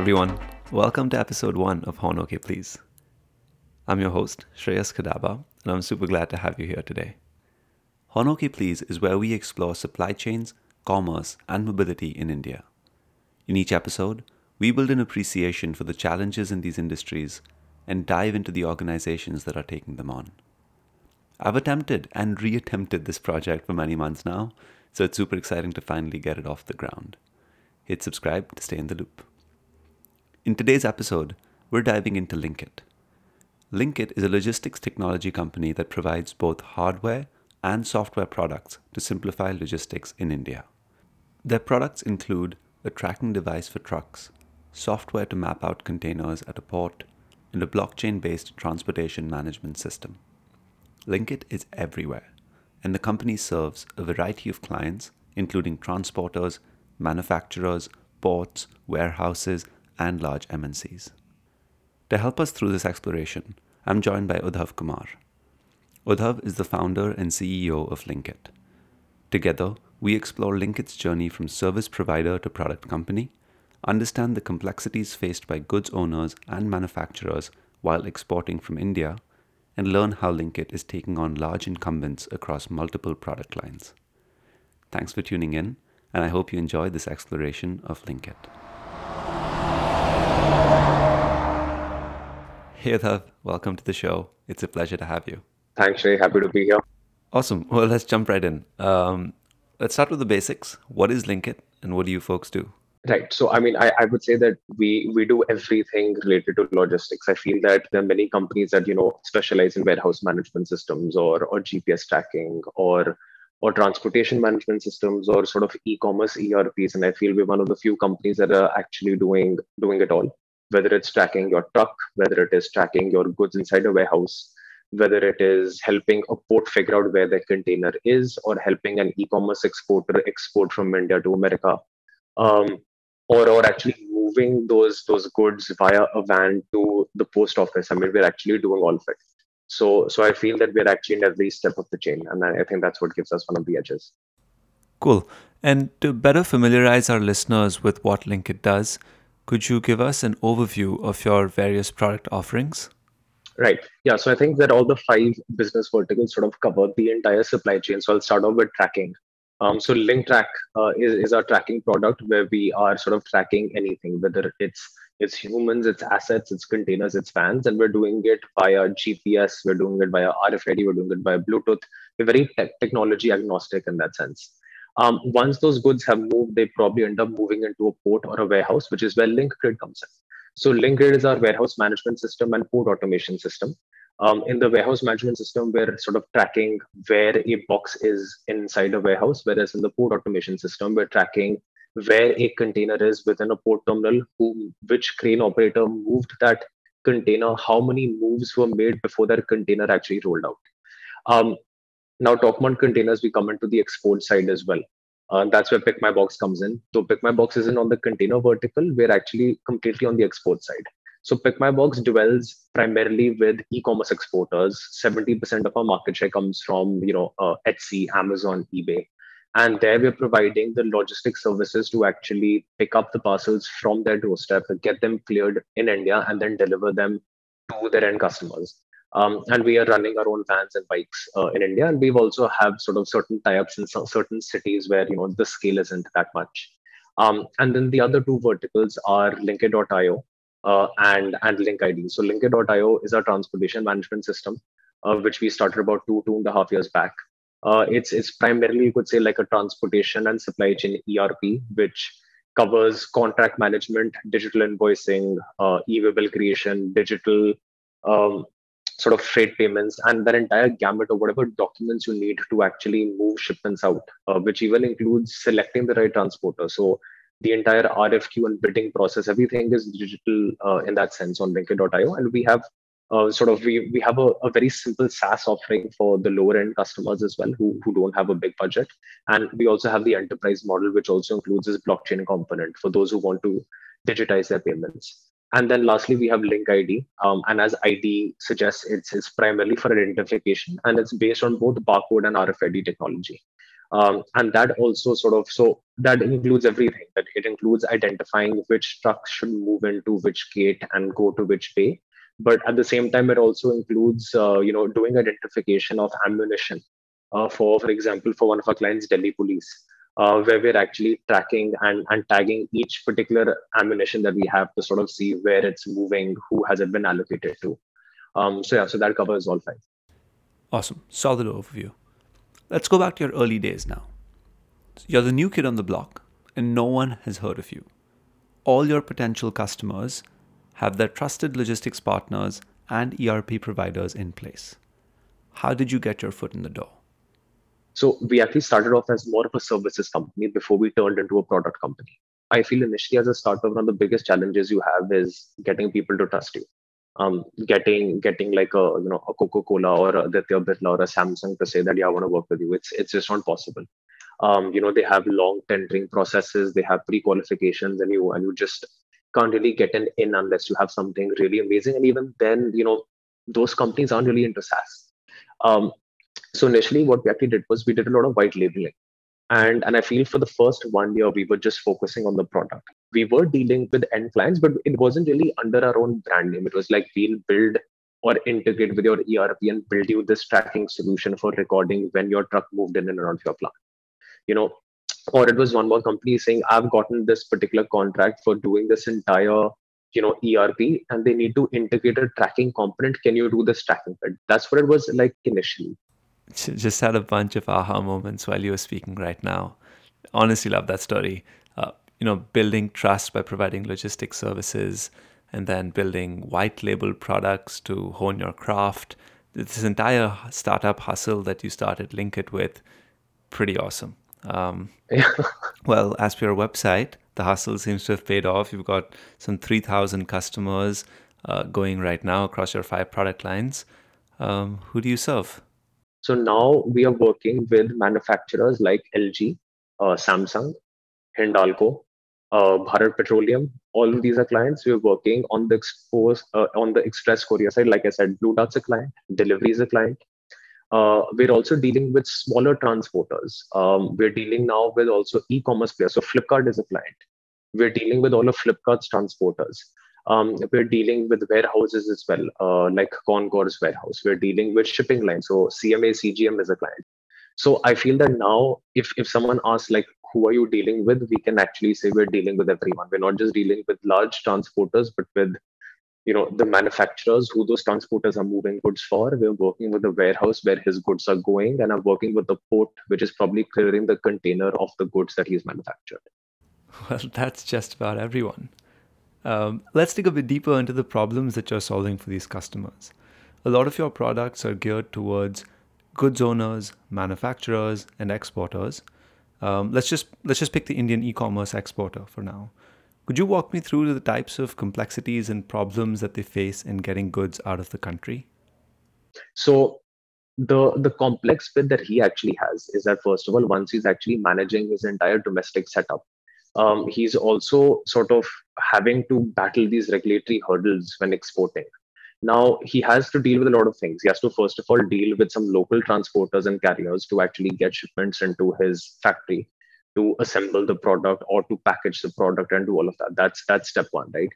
everyone. Welcome to episode one of Horn OK Please. I'm your host, Shreyas Kadaba, and I'm super glad to have you here today. Horn OK Please is where we explore supply chains, commerce, and mobility in India. In each episode, we build an appreciation for the challenges in these industries and dive into the organizations that are taking them on. I've attempted and reattempted this project for many months now, so it's super exciting to finally get it off the ground. Hit subscribe to stay in the loop. In today's episode, we're diving into Lynkit. Lynkit is a logistics technology company that provides both hardware and software products to simplify logistics in India. Their products include a tracking device for trucks, software to map out containers at a port, and a blockchain based transportation management system. Lynkit is everywhere, and the company serves a variety of clients, including transporters, manufacturers, ports, warehouses, and large MNCs. To help us through this exploration, I'm joined by Uddhav Kumar. Uddhav is the founder and CEO of Lynkit. Together, we explore Lynkit's journey from service provider to product company, understand the complexities faced by goods owners and manufacturers while exporting from India, and learn how Lynkit is taking on large incumbents across multiple product lines. Thanks for tuning in, and I hope you enjoy this exploration of Lynkit. Hey, Uddhav, welcome to the show. It's a pleasure to have you. Thanks, Shay. Happy to be here. Awesome. Well, let's jump right in. Um, let's start with the basics. What is Lynkit, and what do you folks do? Right. So, I mean, I, I would say that we we do everything related to logistics. I feel that there are many companies that you know specialize in warehouse management systems or or GPS tracking or or transportation management systems or sort of e-commerce ERPs. And I feel we're one of the few companies that are actually doing doing it all. Whether it's tracking your truck, whether it is tracking your goods inside a warehouse, whether it is helping a port figure out where the container is, or helping an e-commerce exporter export from India to America. Um, or or actually moving those those goods via a van to the post office. I mean, we're actually doing all of it. So so I feel that we're actually in every step of the chain, and I think that's what gives us one of the edges. Cool. And to better familiarize our listeners with what Lynkit does, could you give us an overview of your various product offerings? Right. Yeah. So I think that all the five business verticals sort of cover the entire supply chain. So I'll start off with tracking. Um, so LinkTrack uh, is, is our tracking product where we are sort of tracking anything, whether it's it's humans, it's assets, it's containers, it's vans, and we're doing it via GPS, we're doing it via RFID, we're doing it via Bluetooth. We're very te- technology agnostic in that sense. Um, once those goods have moved, they probably end up moving into a port or a warehouse, which is where LinkGrid comes in. So LinkGrid is our warehouse management system and port automation system. Um, in the warehouse management system, we're sort of tracking where a box is inside a warehouse, whereas in the port automation system, we're tracking where a container is within a port terminal, who, which crane operator moved that container, how many moves were made before that container actually rolled out. Um, now, about containers, we come into the export side as well. Uh, that's where Pick My Box comes in. So Pick My Box isn't on the container vertical. We're actually completely on the export side. So PickMyBox dwells primarily with e-commerce exporters. 70% of our market share comes from, you know, uh, Etsy, Amazon, eBay. And there we're providing the logistic services to actually pick up the parcels from their doorstep, get them cleared in India, and then deliver them to their end customers. Um, and we are running our own vans and bikes uh, in India, and we've also have sort of certain tie-ups in certain cities where you know the scale isn't that much. Um, and then the other two verticals are Lynkit.io, uh, and and LinkID. So Lynkit.io is our transportation management system, uh, which we started about two two and a half years back. Uh, it's it's primarily you could say like a transportation and supply chain ERP, which covers contract management, digital invoicing, uh, e-bill creation, digital um, sort of freight payments, and that entire gamut of whatever documents you need to actually move shipments out, uh, which even includes selecting the right transporter. So the entire RFQ and bidding process, everything is digital uh, in that sense on Lynkit.io. And we have uh, sort of we, we have a, a, very simple SaaS offering for the lower end customers as well who, who don't have a big budget. And we also have the enterprise model, which also includes this blockchain component for those who want to digitize their payments. And then lastly, we have Link ID. Um, and as ID suggests, it's, it's primarily for identification and it's based on both barcode and RFID technology. Um, and that also sort of so that includes everything. That it includes identifying which trucks should move into which gate and go to which bay. But at the same time, it also includes uh, you know doing identification of ammunition. Uh, for for example, for one of our clients, Delhi Police, uh, where we're actually tracking and, and tagging each particular ammunition that we have to sort of see where it's moving, who has it been allocated to. Um, so yeah, so that covers all five. Awesome, solid overview. Let's go back to your early days now. You're the new kid on the block, and no one has heard of you. All your potential customers have their trusted logistics partners and ERP providers in place. How did you get your foot in the door? So we actually started off as more of a services company before we turned into a product company. I feel initially as a startup, one of the biggest challenges you have is getting people to trust you um, getting getting like a you know a Coca Cola or a Aditya Birla or a Samsung to say that yeah I want to work with you. It's it's just not possible. Um, you know they have long tendering processes, they have pre qualifications, and you and you just can't really get an in unless you have something really amazing. And even then, you know those companies aren't really into SaaS. Um, so initially, what we actually did was we did a lot of white labeling. And and i feel for the first one year we were just focusing on the product. We were dealing with end clients but it wasn't really under our own brand name. It was like we'll build or integrate with your erp and build you this tracking solution for recording when your truck moved in and around your plant. You know or it was one more company saying i've gotten this particular contract for doing this entire you know erp and they need to integrate a tracking component. Can you do this tracking? Bit that's what it was like initially just had a bunch of aha moments while you were speaking right now. Honestly, love that story. Uh, you know, building trust by providing logistics services and then building white label products to hone your craft. This entire startup hustle that you started Lynkit with, pretty awesome. Um, well, as per your website, the hustle seems to have paid off. You've got some 3,000 customers uh, going right now across your five product lines. Um, who do you serve? So now we are working with manufacturers like LG, uh, Samsung, Hindalco, uh, Bharat Petroleum. All of these are clients. We're working on the expose uh, on the express courier side. Like I said, Blue Dart's a client, Delhivery is a client. Uh, we're also dealing with smaller transporters. Um, we're dealing now with also e-commerce players. So Flipkart is a client. We're dealing with all of Flipkart's transporters. Um, we're dealing with warehouses as well, uh, like Concourse warehouse. We're dealing with shipping lines. So CMA, CGM is a client. So I feel that now, if if someone asks like, who are you dealing with, we can actually say we're dealing with everyone. We're not just dealing with large transporters, but with you know the manufacturers who those transporters are moving goods for. We're working with the warehouse where his goods are going, and I'm working with the port, which is probably clearing the container of the goods that he's manufactured. Well, that's just about everyone. Um, let's dig a bit deeper into the problems that you're solving for these customers. A lot of your products are geared towards goods owners, manufacturers, and exporters. Um, let's just let's just pick the Indian e-commerce exporter for now. Could you walk me through the types of complexities and problems that they face in getting goods out of the country? So the the complex bit that he actually has is that first of all, once he's actually managing his entire domestic setup, um, he's also sort of having to battle these regulatory hurdles when exporting. Now he has to deal with a lot of things. He has to first of all deal with some local transporters and carriers to actually get shipments into his factory to assemble the product or to package the product and do all of that. That's that's step one, right?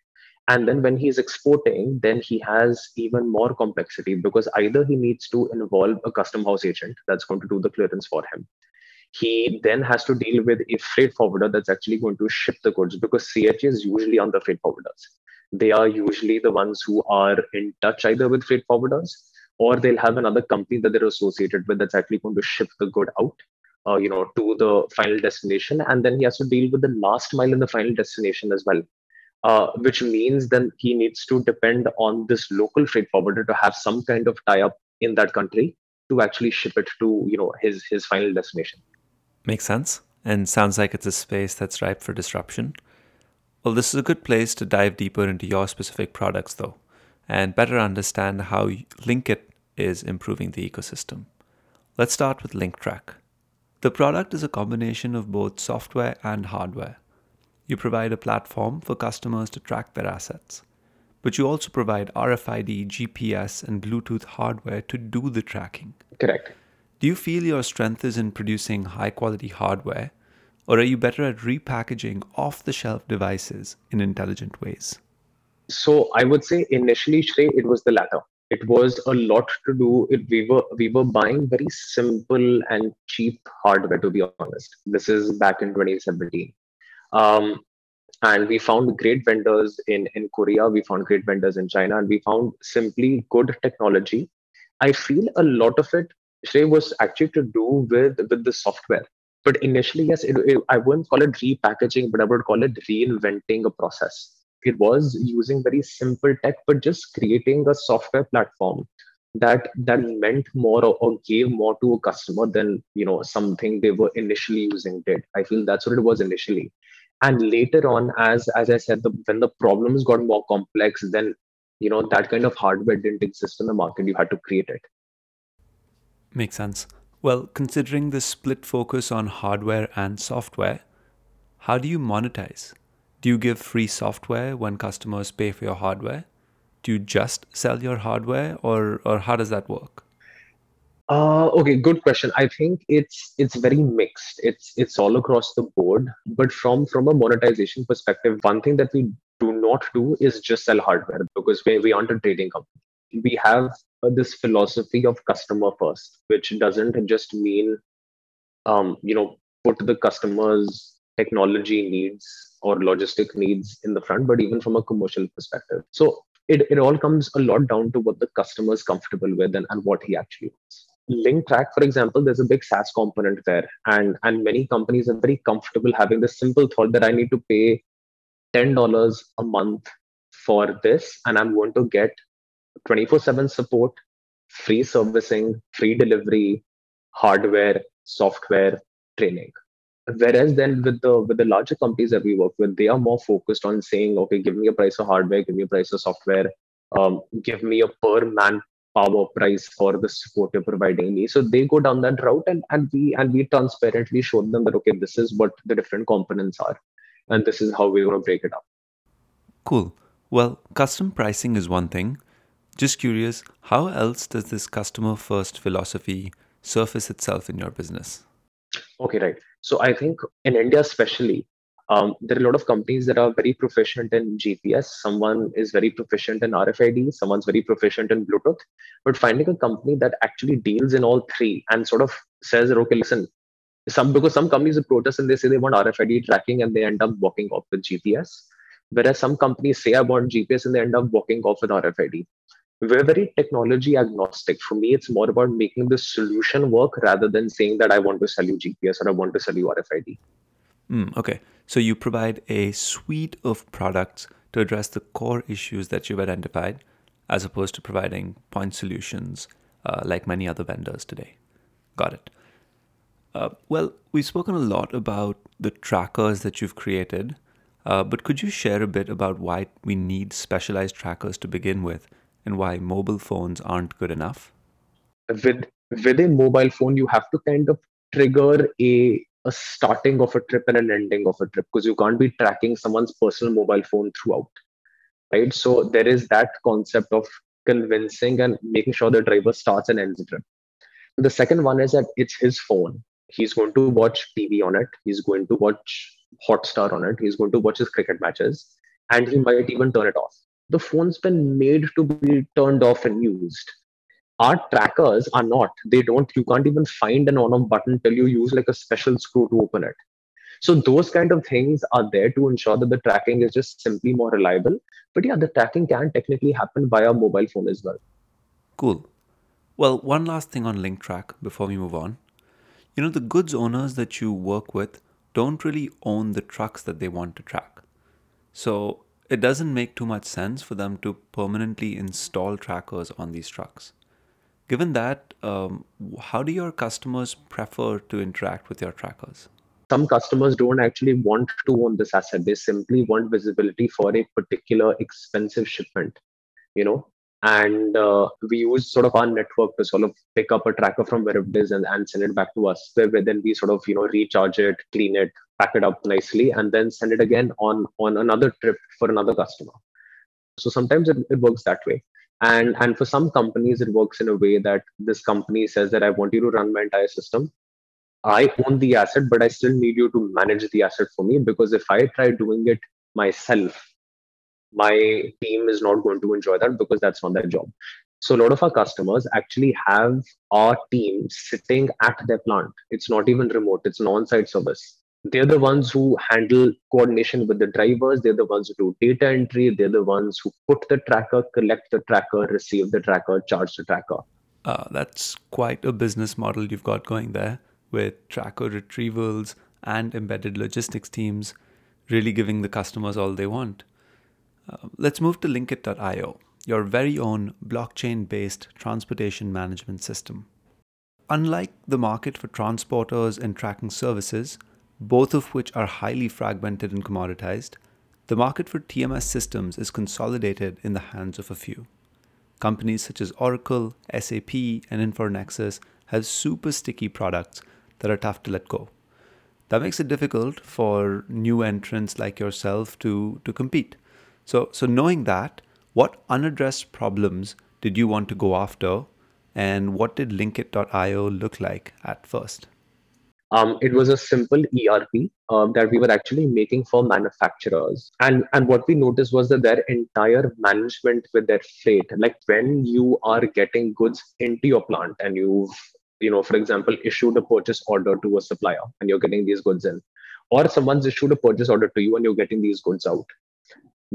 And then when he's exporting, then he has even more complexity because either he needs to involve a custom house agent that's going to do the clearance for him he then has to deal with a freight forwarder that's actually going to ship the goods because CHA is usually on the freight forwarders. They are usually the ones who are in touch either with freight forwarders or they'll have another company that they're associated with that's actually going to ship the good out, uh, you know, to the final destination. And then he has to deal with the last mile in the final destination as well. Uh, which means then he needs to depend on this local freight forwarder to have some kind of tie-up in that country to actually ship it to you know his his final destination Makes sense, and sounds like it's a space that's ripe for disruption. Well, this is a good place to dive deeper into your specific products, though, and better understand how Lynkit is improving the ecosystem. Let's start with LinkTrack. The product is a combination of both software and hardware. You provide a platform for customers to track their assets, but you also provide RFID, GPS, and Bluetooth hardware to do the tracking. Correct. Do you feel your strength is in producing high quality hardware, or are you better at repackaging off the shelf devices in intelligent ways? So I would say initially, Shrey, it was the latter. It was a lot to do. It, we were we were buying very simple and cheap hardware. To be honest, this is back in 2017, um, and we found great vendors in in Korea. We found great vendors in China, and we found simply good technology. I feel a lot of it, Shrey, was actually to do with with the software. But initially yes it, it, i wouldn't call it repackaging but i would call it reinventing a process. It was using very simple tech but just creating a software platform that that meant more or, or, gave more to a customer than you know something they were initially using did. I feel that's what it was initially. And later on as as i said the, when the problems got more complex then you know that kind of hardware didn't exist in the market you had to create it makes sense well considering the split focus on hardware and software how do you monetize do you give free software when customers pay for your hardware? Do you just sell your hardware, or or how does that work? Uh, okay, good question. I think it's it's very mixed. It's it's all across the board. But from from a monetization perspective, one thing that we do not do is just sell hardware because we, we aren't a trading company. We have this philosophy of customer first, which doesn't just mean um, you know put the customer's technology needs or logistic needs in the front, but even from a commercial perspective. So it, it all comes a lot down to what the customer is comfortable with and, and what he actually wants. Linktrack, for example, there's a big SaaS component there, and and many companies are very comfortable having the simple thought that I need to pay ten dollars a month for this, and I'm going to get 24/7 support, free servicing, free delivery, hardware, software, training. Whereas then with the with the larger companies that we work with they are more focused on saying okay give me a price of hardware give me a price of software um, give me a per man power price for the support you're providing me. So they go down that route and, and we and we transparently show them that okay this is what the different components are and this is how we're going to break it up. Cool. Well custom pricing is one thing just curious how else does this customer first philosophy surface itself in your business okay right so I think in India, especially, um, there are a lot of companies that are very proficient in GPS. Someone is very proficient in RFID. Someone's very proficient in Bluetooth. But finding a company that actually deals in all three and sort of says, okay, listen, some because some companies approach us and they say they want RFID tracking and they end up walking off with GPS. Whereas some companies say I want GPS and they end up walking off with RFID we're very technology agnostic. For me, it's more about making the solution work rather than saying that I want to sell you GPS or I want to sell you RFID. Mm, okay. So you provide a suite of products to address the core issues that you've identified, as opposed to providing point solutions uh, like many other vendors today. Got it. Uh, well, we've spoken a lot about the trackers that you've created, uh, but could you share a bit about why we need specialized trackers to begin with and why mobile phones aren't good enough? With with a mobile phone, you have to kind of trigger a a starting of a trip and an ending of a trip because you can't be tracking someone's personal mobile phone throughout right? So there is that concept of convincing and making sure the driver starts and ends the trip. The second one is that it's his phone. He's going to watch tv on it. He's going to watch hotstar on it. He's going to watch his cricket matches. And he might even turn it off the phone's been made to be turned off and used. Our trackers are not. They don't. You can't even find an on off button till you use like a special screw to open it. So those kind of things are there to ensure that the tracking is just simply more reliable. But yeah the tracking can technically happen via mobile phone as well. Cool. Well one last thing on linktrack before we move on. You know the goods owners that you work with don't really own the trucks that they want to track. So it doesn't make too much sense for them to permanently install trackers on these trucks. Given that, um, how do your customers prefer to interact with your trackers? Some customers don't actually want to own this asset. They simply want visibility for a particular expensive shipment. You know, and uh, we use sort of our network to sort of pick up a tracker from wherever it is and, and send it back to us where, where then we sort of you know recharge it clean it pack it up nicely and then send it again on on another trip for another customer so sometimes it, it works that way And and for some companies, it works in a way that this company says that I want you to run my entire system. I own the asset, but I still need you to manage the asset for me because if I try doing it myself, my team is not going to enjoy that because that's not their job. So a lot of our customers actually have our team sitting at their plant. It's not even remote, it's an on-site service. They're the ones who handle coordination with the drivers, they're the ones who do data entry, they're the ones who put the tracker, collect the tracker, receive the tracker, charge the tracker. Uh, that's quite a business model you've got going there with tracker retrievals and embedded logistics teams really giving the customers all they want. Uh, let's move to Lynkit.io, your very own blockchain based transportation management system. Unlike the market for transporters and tracking services, both of which are highly fragmented and commoditized, the market for TMS systems is consolidated in the hands of a few. Companies such as Oracle, SAP, and Infor Nexus have super sticky products that are tough to let go. That makes it difficult for new entrants like yourself to, to compete. So, so knowing that, what unaddressed problems did you want to go after, and what did Lynkit.io look like at first? Um, it was a simple ERP um, that we were actually making for manufacturers. And, and what we noticed was that their entire management with their freight, like when you are getting goods into your plant and you've, you know, for example, issued a purchase order to a supplier and you're getting these goods in, or someone's issued a purchase order to you and you're getting these goods out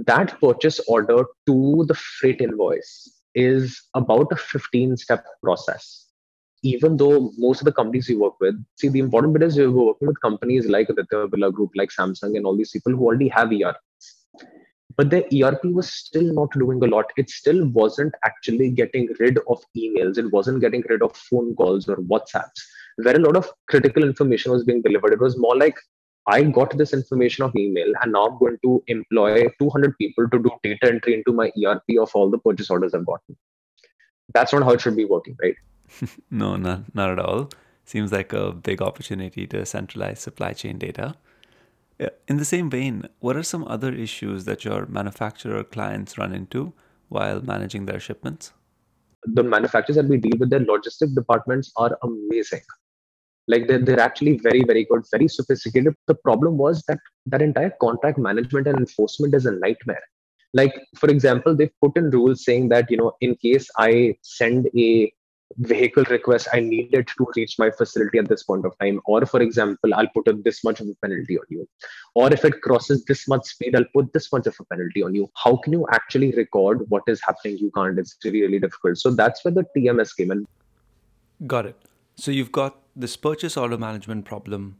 that purchase order to the freight invoice is about a 15 step process even though most of the companies we work with see the important bit is we're working with companies like the Birla Group like Samsung and all these people who already have ERP. but the ERP was still not doing a lot it still wasn't actually getting rid of emails it wasn't getting rid of phone calls or whatsapps where a lot of critical information was being delivered it was more like I got this information of email and now I'm going to employ 200 people to do data entry into my ERP of all the purchase orders I've gotten. That's not how it should be working, right? no, not, not at all. Seems like a big opportunity to centralize supply chain data. In the same vein, what are some other issues that your manufacturer clients run into while managing their shipments? The manufacturers that we deal with, their logistic departments are amazing like they're, they're actually very very good very sophisticated the problem was that that entire contract management and enforcement is a nightmare like for example they've put in rules saying that you know in case i send a vehicle request i need it to reach my facility at this point of time. Or for example i'll put this much of a penalty on you. Or if it crosses this much speed i'll put this much of a penalty on you. How can you actually record what is happening? You can't. It's really really difficult. So that's where the tms came in. Got it. So you've got this purchase order management problem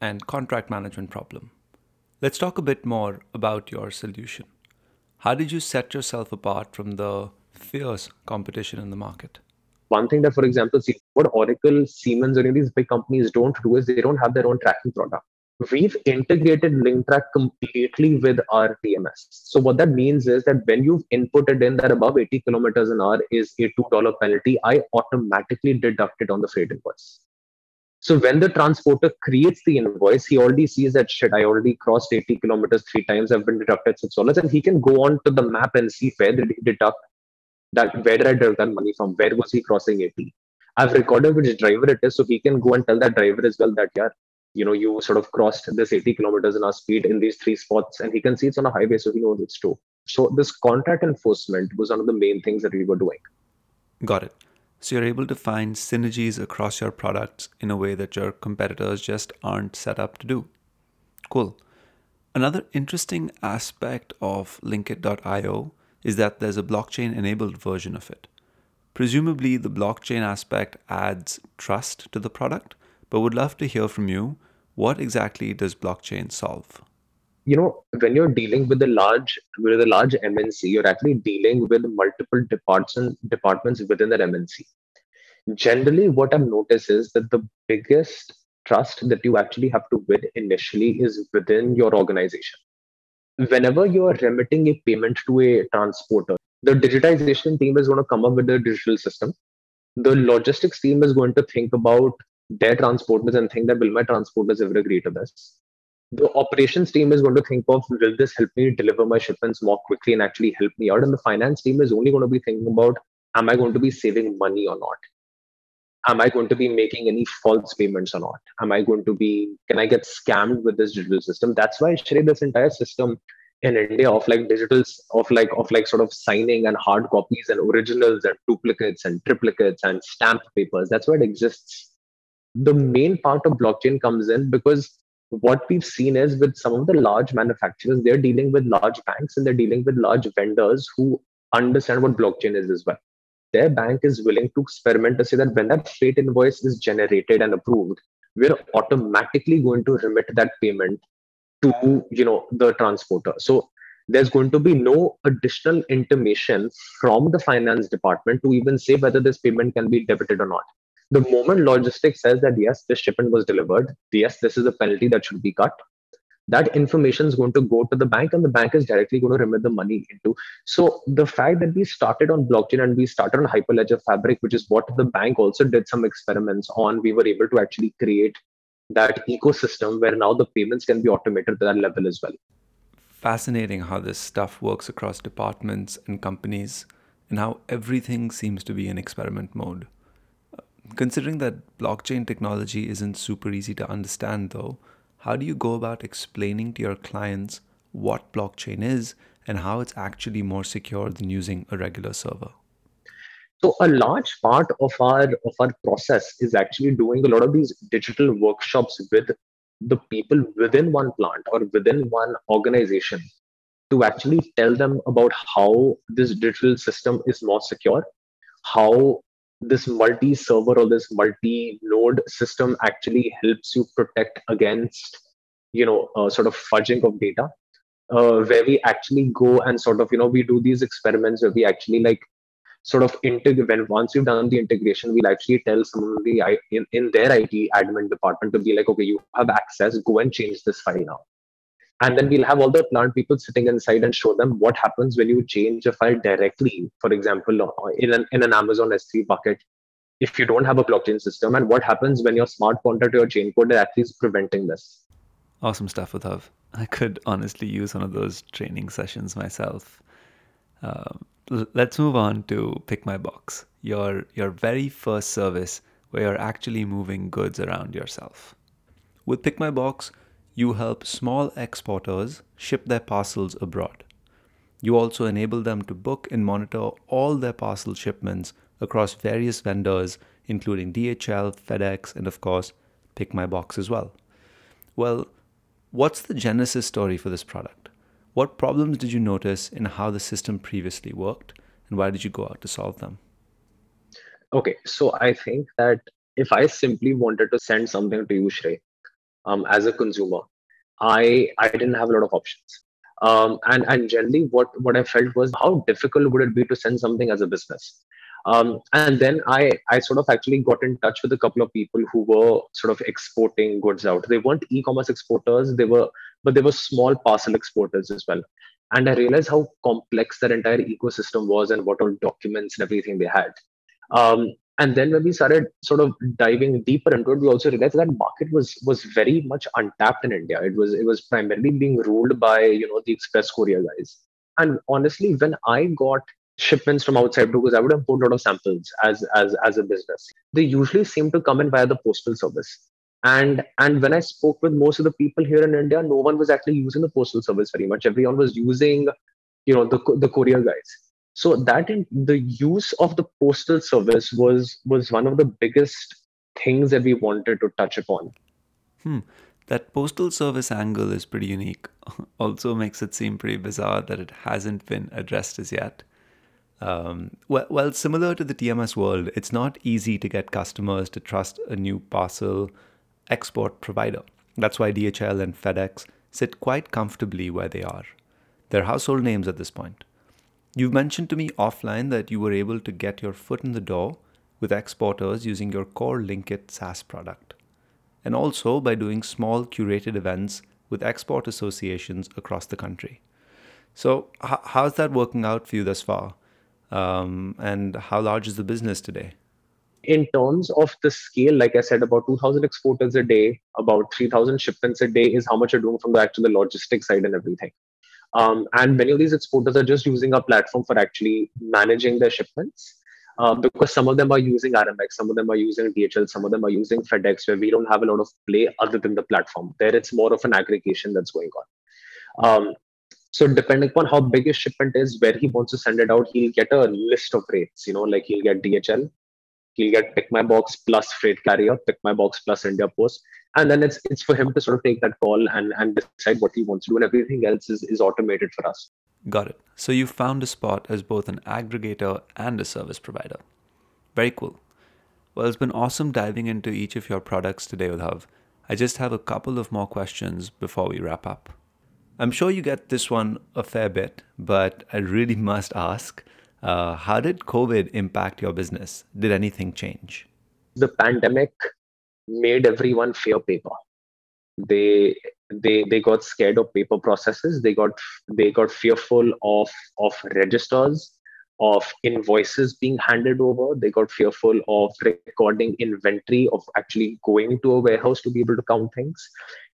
and contract management problem. Let's talk a bit more about your solution. How did you set yourself apart from the fierce competition in the market? One thing that, for example, see what Oracle, Siemens, or any of these big companies don't do is they don't have their own tracking product. We've integrated LinkTrack completely with our TMS. So what that means is that when you've inputted in that above 80 kilometers an hour is a $2 penalty, I automatically deduct it on the freight invoice. So when the transporter creates the invoice, he already sees that shit. I already crossed 80 kilometers three times. I've been deducted six dollars, and he can go on to the map and see where did deduct that. Where did I deduct that money from? Where was he crossing 80? I've recorded which driver it is, so he can go and tell that driver as well that yeah, you know, you sort of crossed this 80 kilometers an hour speed in these three spots, and he can see it's on a highway, so he knows it's true. So this contract enforcement was one of the main things that we were doing. Got it. So you're able to find synergies across your products in a way that your competitors just aren't set up to do. Cool. Another interesting aspect of Lynkit.io is that there's a blockchain enabled version of it. Presumably, the blockchain aspect adds trust to the product, but would love to hear from you what exactly does blockchain solve? you know when you're dealing with a large with a large mnc you're actually dealing with multiple departments departments within that mnc generally what i've noticed is that the biggest trust that you actually have to win initially is within your organization whenever you are remitting a payment to a transporter the digitization team is going to come up with a digital system. The logistics team is going to think about their transporters and think that will my transporters ever agree to this? The operations team is going to think of will this help me deliver my shipments more quickly and actually help me out? And the finance team is only going to be thinking about am i going to be saving money or not am i going to be making any false payments or not? Am i going to be can i get scammed with this digital system? That's why Shrey, this entire system in india of like digitals of like of like sort of signing and hard copies and originals and duplicates and triplicates and stamp papers. That's where it exists. The main part of blockchain comes in because what we've seen is with some of the large manufacturers they're dealing with large banks and they're dealing with large vendors who understand what blockchain is as well their bank is willing to experiment to say that when that freight invoice is generated and approved, we're automatically going to remit that payment to you know the transporter. So there's going to be no additional intimation from the finance department to even say whether this payment can be debited or not. The moment logistics says that yes, this shipment was delivered, yes, this is a penalty that should be cut, that information is going to go to the bank and the bank is directly going to remit the money into. So the fact that we started on blockchain and we started on hyperledger fabric which is what the bank also did some experiments on we were able to actually create that ecosystem where now the payments can be automated to that level as well. Fascinating how this stuff works across departments and companies and how everything seems to be in experiment mode. Uh, considering that blockchain technology isn't super easy to understand though how do you go about explaining to your clients what blockchain is and how it's actually more secure than using a regular server? So a large part of our of our process is actually doing a lot of these digital workshops with the people within one plant or within one organization to actually tell them about how this digital system is more secure, how this multi server or this multi node system actually helps you protect against you know uh, sort of fudging of data uh, where we actually go and sort of you know we do these experiments where we actually like sort of integrate when once you've done the integration we'll actually tell someone in, in their it admin department to be like okay you have access. Go and change this file now and then we'll have all the plant people sitting inside and show them what happens when you change a file directly for example uh, in an, in an amazon s3 bucket. If you don't have a blockchain system and what happens when your smart contract or your chain code is least preventing this? Awesome stuff Uddhav. i could honestly use one of those training sessions myself. Uh, let's move on to pick my box. Your your very first service where you're actually moving goods around yourself. With pick my box you help small exporters ship their parcels abroad. You also enable them to book and monitor all their parcel shipments across various vendors, including DHL, FedEx, and of course, Pick My Box as well. Well, what's the genesis story for this product? What problems did you notice in how the system previously worked, and why did you go out to solve them? Okay, so I think that if I simply wanted to send something to you, Shrey, um, as a consumer i i didn't have a lot of options um, and and generally what what i felt was how difficult would it be to send something as a business um, and then I, I sort of actually got in touch with a couple of people who were sort of exporting goods out. They weren't e-commerce exporters, they were, but they were small parcel exporters as well. And I realized how complex that entire ecosystem was and what all documents and everything they had. Um, and then when we started sort of diving deeper into it we also realized that market was was very much untapped in india. It was it was primarily being ruled by you know the express courier guys. And honestly when i got shipments from outside because i would import a lot of samples as as as a business they usually seem to come in via the postal service. And and when i spoke with most of the people here in india no one was actually using the postal service very much. Everyone was using you know the the courier guys so that in, the use of the postal service was was one of the biggest things that we wanted to touch upon hmm. that postal service angle is pretty unique also makes it seem pretty bizarre that it hasn't been addressed as yet um, well, well, similar to the TMS world, it's not easy to get customers to trust a new parcel export provider. That's why DHL and FedEx sit quite comfortably where they are. They're household names at this point. You've mentioned to me offline that you were able to get your foot in the door with exporters using your core Lynkit SaaS product, and also by doing small curated events with export associations across the country. So, h- how's that working out for you thus far? Um, and how large is the business today? in terms of the scale, like I said, about 2,000 exporters a day, about 3,000 shipments a day is how much you're doing from the actual logistics side and everything. Um, and many of these exporters are just using our platform for actually managing their shipments. Uh, because some of them are using Aramex, some of them are using DHL, some of them are using FedEx, where we don't have a lot of play other than the platform. There, it's more of an aggregation that's going on. Um, so depending upon how big his shipment is, where he wants to send it out, he'll get a list of rates. You know, like he'll get DHL, he'll get pick my box plus freight carrier, pick my box plus India Post, and then it's it's for him to sort of take that call and and decide what he wants to do, and everything else is is automated for us. Got it. So you found a spot as both an aggregator and a service provider. Very cool. Well, it's been awesome diving into each of your products today with Uddhav. I just have a couple of more questions before we wrap up. I'm sure you get this one a fair bit, but I really must ask uh, how did COVID impact your business? Did anything change? The pandemic made everyone fear paper. They they they got scared of paper processes. They got they got fearful of of registers, of invoices being handed over. They got fearful of recording inventory, of actually going to a warehouse to be able to count things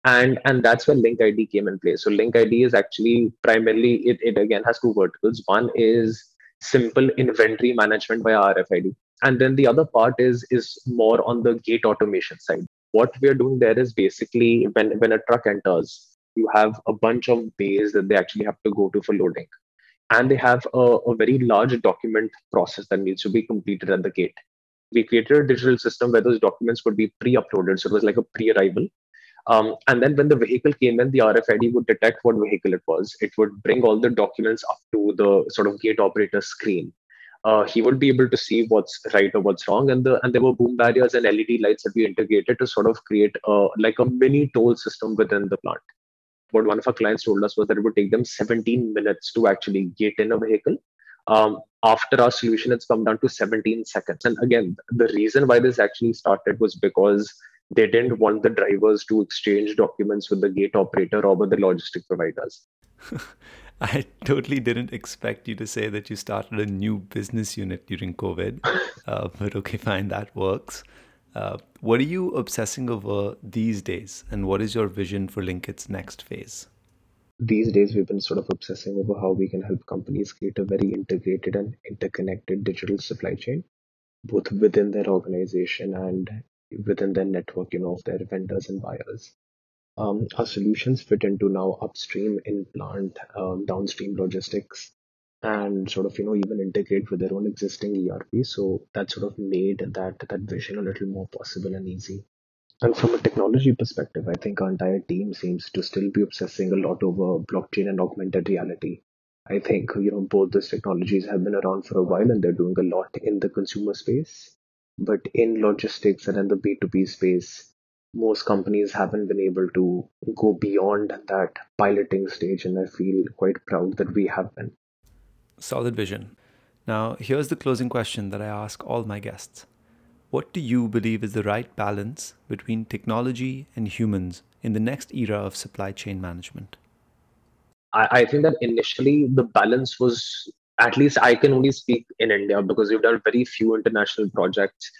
and and that's where link id came in place so link id is actually primarily it, it again has two verticals one is simple inventory management by rfid and then the other part is is more on the gate automation side. What we are doing there is basically when when a truck enters you have a bunch of bays that they actually have to go to for loading. And they have a, a very large document process that needs to be completed at the gate. We created a digital system where those documents would be pre-uploaded. So it was like a pre-arrival um, and then when the vehicle came in, the RFID would detect what vehicle it was. It would bring all the documents up to the sort of gate operator screen. Uh, he would be able to see what's right or what's wrong. And the and there were boom barriers and LED lights that we integrated to sort of create a, like a mini toll system within the plant. What one of our clients told us was that it would take them 17 minutes to actually get in a vehicle. Um, after our solution, it's come down to 17 seconds. And again, the reason why this actually started was because they didn't want the drivers to exchange documents with the gate operator or with the logistic providers. I totally didn't expect you to say that you started a new business unit during COVID, uh, but okay, fine, that works. Uh, what are you obsessing over these days, and what is your vision for Lynkit's next phase? These days, we've been sort of obsessing over how we can help companies create a very integrated and interconnected digital supply chain, both within their organization and within their network, you know, of their vendors and buyers. Um, our solutions fit into now upstream, in plant, um, downstream logistics, and sort of you know even integrate with their own existing ERP. So that sort of made that that vision a little more possible and easy. And from a technology perspective, I think our entire team seems to still be obsessing a lot over blockchain and augmented reality. I think you know both those technologies have been around for a while and they're doing a lot in the consumer space. But in logistics and in the B2B space, most companies haven't been able to go beyond that piloting stage. And I feel quite proud that we have been. Solid vision. Now, here's the closing question that I ask all my guests What do you believe is the right balance between technology and humans in the next era of supply chain management? I, I think that initially the balance was at least I can only speak in India because we've done very few international projects.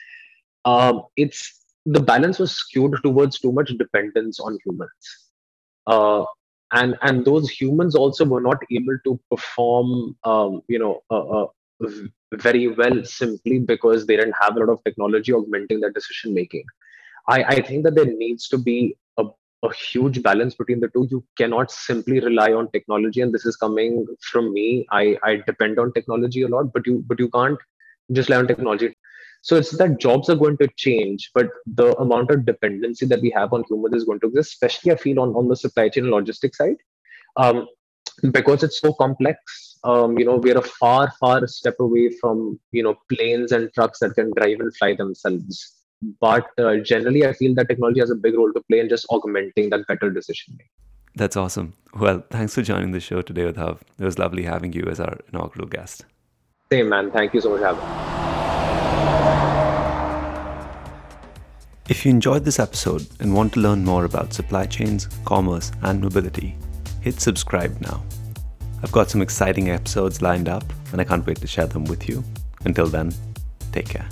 Um, it's the balance was skewed towards too much dependence on humans, uh, and and those humans also were not able to perform, um, you know, uh, uh, very well simply because they didn't have a lot of technology augmenting their decision making. I, I think that there needs to be a huge balance between the two. You cannot simply rely on technology, and this is coming from me. I, I depend on technology a lot, but you but you can't just rely on technology. So it's that jobs are going to change, but the amount of dependency that we have on humans is going to exist, especially I feel on, on the supply chain and logistics side. Um, because it's so complex, um, you know, we're a far, far step away from, you know, planes and trucks that can drive and fly themselves but uh, generally i feel that technology has a big role to play in just augmenting that better decision making. That's awesome. Well thanks for joining the show today Uddhav. it was lovely having you as our inaugural guest. Same man. Thank you so much for if you enjoyed this episode and want to learn more about supply chains commerce and mobility hit subscribe now. I've got some exciting episodes lined up and i can't wait to share them with you. Until then take care